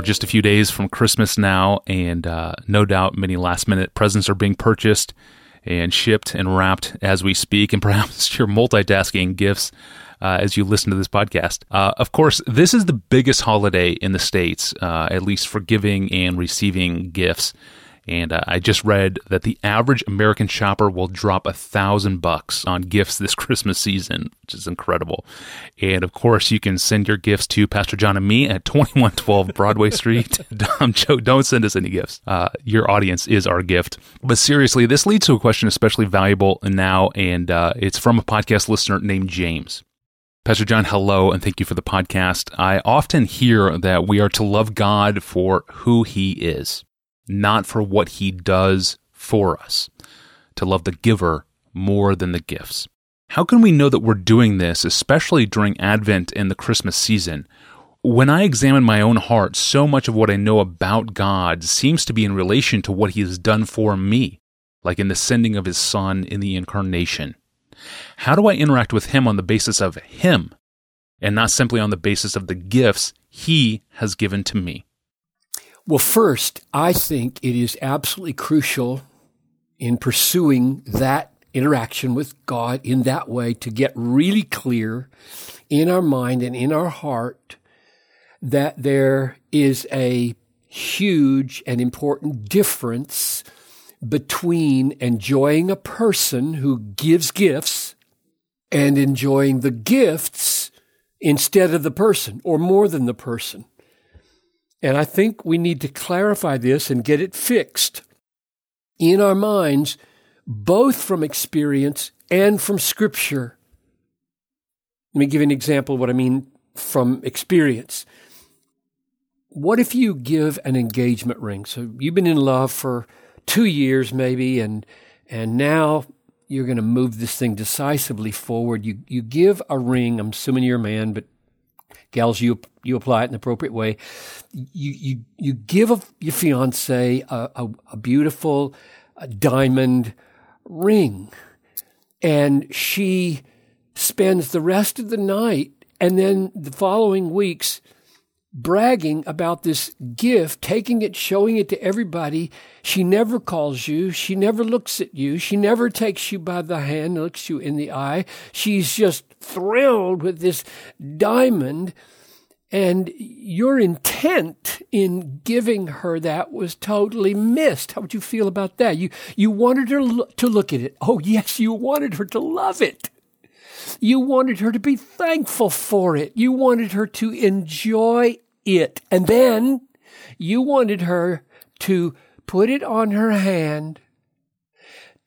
We're just a few days from Christmas now, and uh, no doubt many last minute presents are being purchased and shipped and wrapped as we speak, and perhaps you're multitasking gifts. Uh, as you listen to this podcast. Uh, of course, this is the biggest holiday in the States, uh, at least for giving and receiving gifts. And uh, I just read that the average American shopper will drop a thousand bucks on gifts this Christmas season, which is incredible. And of course, you can send your gifts to Pastor John and me at 2112 Broadway Street. um, Joe, don't send us any gifts. Uh, your audience is our gift. But seriously, this leads to a question especially valuable now, and uh, it's from a podcast listener named James. Pastor John, hello, and thank you for the podcast. I often hear that we are to love God for who he is not for what he does for us, to love the giver more than the gifts. How can we know that we're doing this, especially during Advent and the Christmas season? When I examine my own heart, so much of what I know about God seems to be in relation to what He has done for me, like in the sending of His Son in the incarnation. How do I interact with Him on the basis of Him, and not simply on the basis of the gifts He has given to me? Well, first, I think it is absolutely crucial in pursuing that interaction with God in that way to get really clear in our mind and in our heart that there is a huge and important difference between enjoying a person who gives gifts and enjoying the gifts instead of the person or more than the person. And I think we need to clarify this and get it fixed in our minds, both from experience and from Scripture. Let me give you an example of what I mean from experience. What if you give an engagement ring? So you've been in love for two years, maybe, and and now you're going to move this thing decisively forward. You you give a ring. I'm assuming you're a man, but gals, you you apply it in the appropriate way. You you you give a, your fiance a, a, a beautiful a diamond ring, and she spends the rest of the night and then the following weeks bragging about this gift, taking it, showing it to everybody. She never calls you. She never looks at you. She never takes you by the hand, looks you in the eye. She's just thrilled with this diamond. And your intent in giving her that was totally missed. How would you feel about that? You, you wanted her to look at it. Oh, yes, you wanted her to love it. You wanted her to be thankful for it. You wanted her to enjoy it. And then you wanted her to put it on her hand,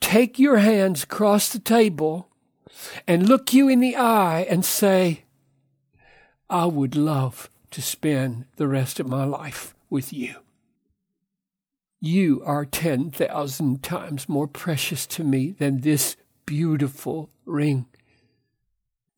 take your hands across the table, and look you in the eye and say, I would love to spend the rest of my life with you. You are 10,000 times more precious to me than this beautiful ring.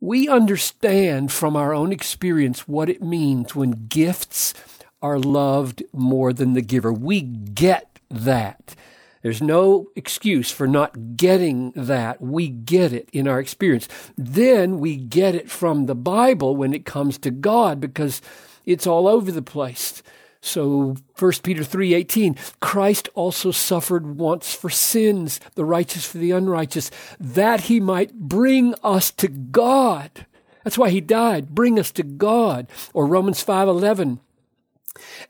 We understand from our own experience what it means when gifts are loved more than the giver. We get that. There's no excuse for not getting that. We get it in our experience. Then we get it from the Bible when it comes to God because it's all over the place. So 1 Peter 3:18 Christ also suffered once for sins the righteous for the unrighteous that he might bring us to God. That's why he died, bring us to God. Or Romans 5:11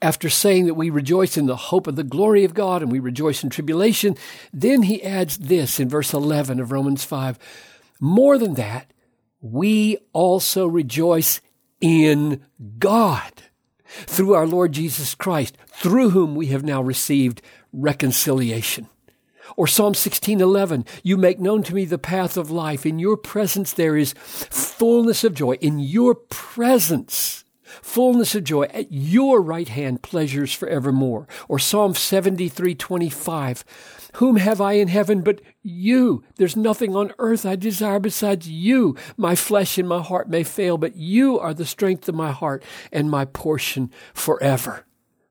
after saying that we rejoice in the hope of the glory of God and we rejoice in tribulation, then he adds this in verse 11 of Romans 5. More than that, we also rejoice in God through our Lord Jesus Christ, through whom we have now received reconciliation. Or Psalm 16:11, you make known to me the path of life. In your presence there is fullness of joy. In your presence, fullness of joy. At your right hand pleasures forevermore. Or Psalm 73:25, whom have I in heaven but you? There's nothing on earth I desire besides you. My flesh and my heart may fail, but you are the strength of my heart and my portion forever.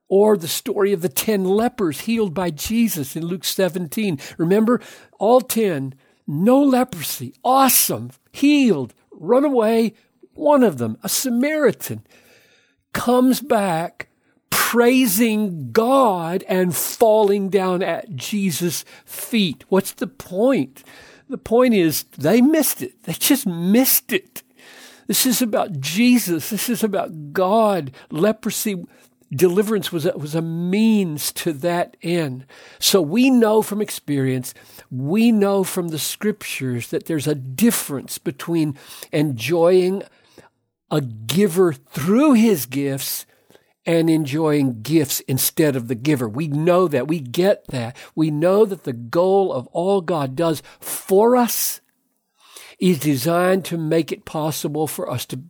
Or the story of the ten lepers healed by Jesus in Luke 17. Remember, all ten, no leprosy, awesome, healed, run away. One of them, a Samaritan, comes back praising God and falling down at Jesus' feet. What's the point? The point is they missed it. They just missed it. This is about Jesus. This is about God. Leprosy deliverance was a, was a means to that end. So we know from experience, we know from the scriptures that there's a difference between enjoying a giver through his gifts and enjoying gifts instead of the giver. We know that. We get that. We know that the goal of all God does for us is designed to make it possible for us to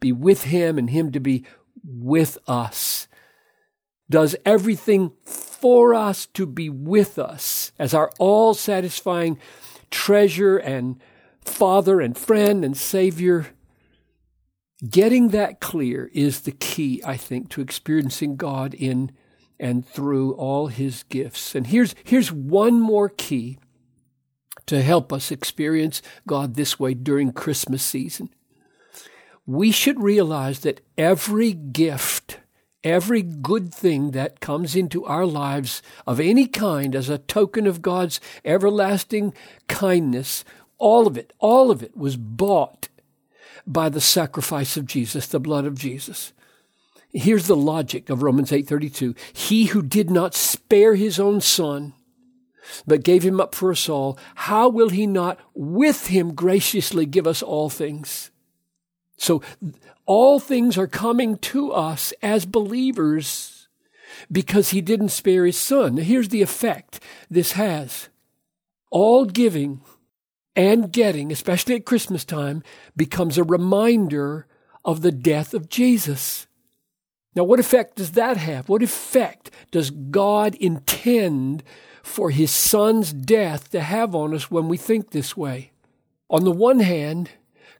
be with him and him to be with us. Does everything for us to be with us as our all satisfying treasure and father and friend and savior Getting that clear is the key, I think, to experiencing God in and through all his gifts. And here's, here's one more key to help us experience God this way during Christmas season. We should realize that every gift, every good thing that comes into our lives of any kind as a token of God's everlasting kindness, all of it, all of it was bought by the sacrifice of Jesus, the blood of Jesus. Here's the logic of Romans 8:32. He who did not spare his own son, but gave him up for us all, how will he not with him graciously give us all things? So all things are coming to us as believers because he didn't spare his son. Now, here's the effect this has. All giving and getting, especially at Christmas time, becomes a reminder of the death of Jesus. Now, what effect does that have? What effect does God intend for his son's death to have on us when we think this way? On the one hand,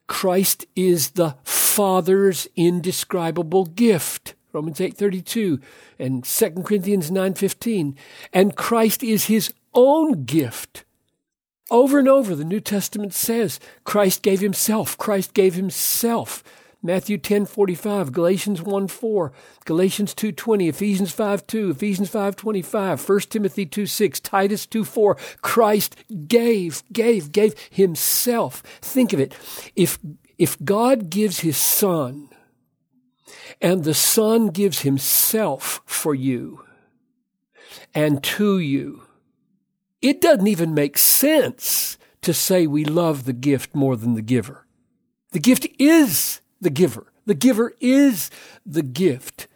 Christ is the Father's indescribable gift. Romans 8:32 and 2 Corinthians 9:15. And Christ is his own gift. Over and over, the New Testament says Christ gave himself. Christ gave himself. Matthew 10 45, Galatians 1 4, Galatians 2 20, Ephesians 5 2, Ephesians 5 25, 1 Timothy 2 6, Titus 2 4. Christ gave, gave, gave himself. Think of it. If, if God gives his son and the son gives himself for you and to you, it doesn't even make sense to say we love the gift more than the giver. The gift is the giver. The giver is the gift.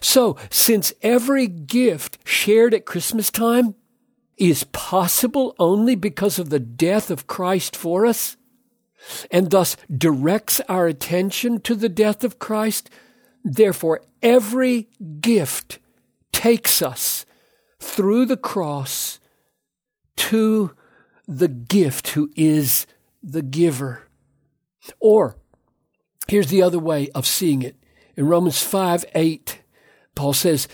So, since every gift shared at Christmas time is possible only because of the death of Christ for us, and thus directs our attention to the death of Christ, therefore every gift takes us through the cross to the gift who is the giver. Or, here's the other way of seeing it. In Romans 5 8, Paul says,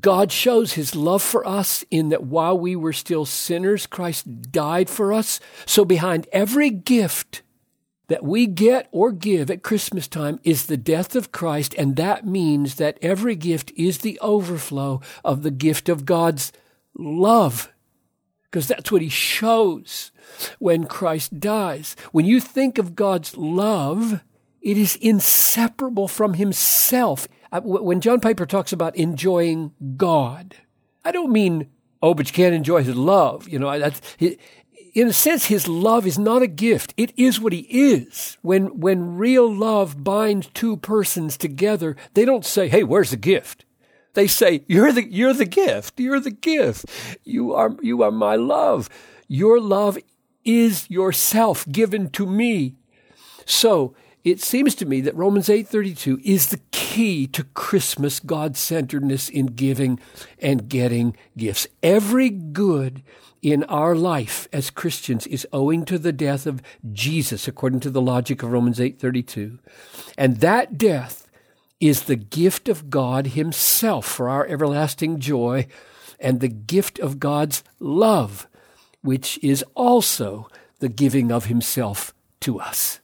God shows his love for us in that while we were still sinners, Christ died for us. So behind every gift that we get or give at Christmas time is the death of Christ, and that means that every gift is the overflow of the gift of God's love because that's what he shows when Christ dies. When you think of God's love, it is inseparable from himself. When John Piper talks about enjoying God, I don't mean, oh, but you can't enjoy his love. You know, that's, in a sense, his love is not a gift. It is what he is. When, when real love binds two persons together, they don't say, hey, where's the gift? They say, you're the, you're the gift. You're the gift. You are, you are my love. Your love is yourself given to me. So it seems to me that Romans 8:32 is the key to Christmas God-centeredness in giving and getting gifts. Every good in our life as Christians is owing to the death of Jesus according to the logic of Romans 8:32. And that death is the gift of God Himself for our everlasting joy and the gift of God's love, which is also the giving of Himself to us.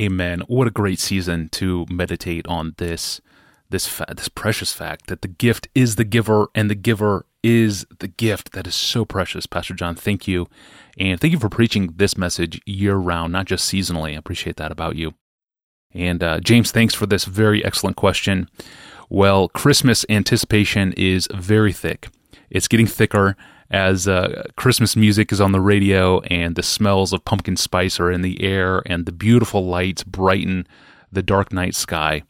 Amen. What a great season to meditate on this this fa- this precious fact that the gift is the giver and the giver is the gift. That is so precious, Pastor John. Thank you, and thank you for preaching this message year round, not just seasonally. I appreciate that about you. And uh, James, thanks for this very excellent question. Well, Christmas anticipation is very thick. It's getting thicker as uh, Christmas music is on the radio and the smells of pumpkin spice are in the air and the beautiful lights brighten the dark night sky.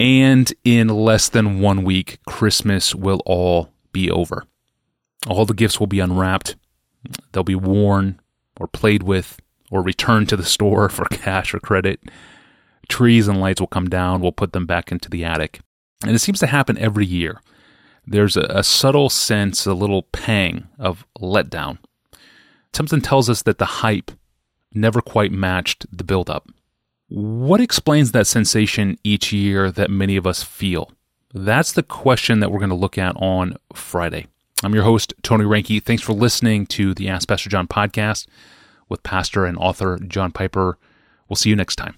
And in less than one week, Christmas will all be over. All the gifts will be unwrapped, they'll be worn or played with or returned to the store for cash or credit. Trees and lights will come down, we'll put them back into the attic. And it seems to happen every year. There's a, a subtle sense, a little pang of letdown. Something tells us that the hype never quite matched the buildup. What explains that sensation each year that many of us feel? That's the question that we're going to look at on Friday. I'm your host, Tony Reinke. Thanks for listening to the Ask Pastor John podcast with pastor and author John Piper. We'll see you next time.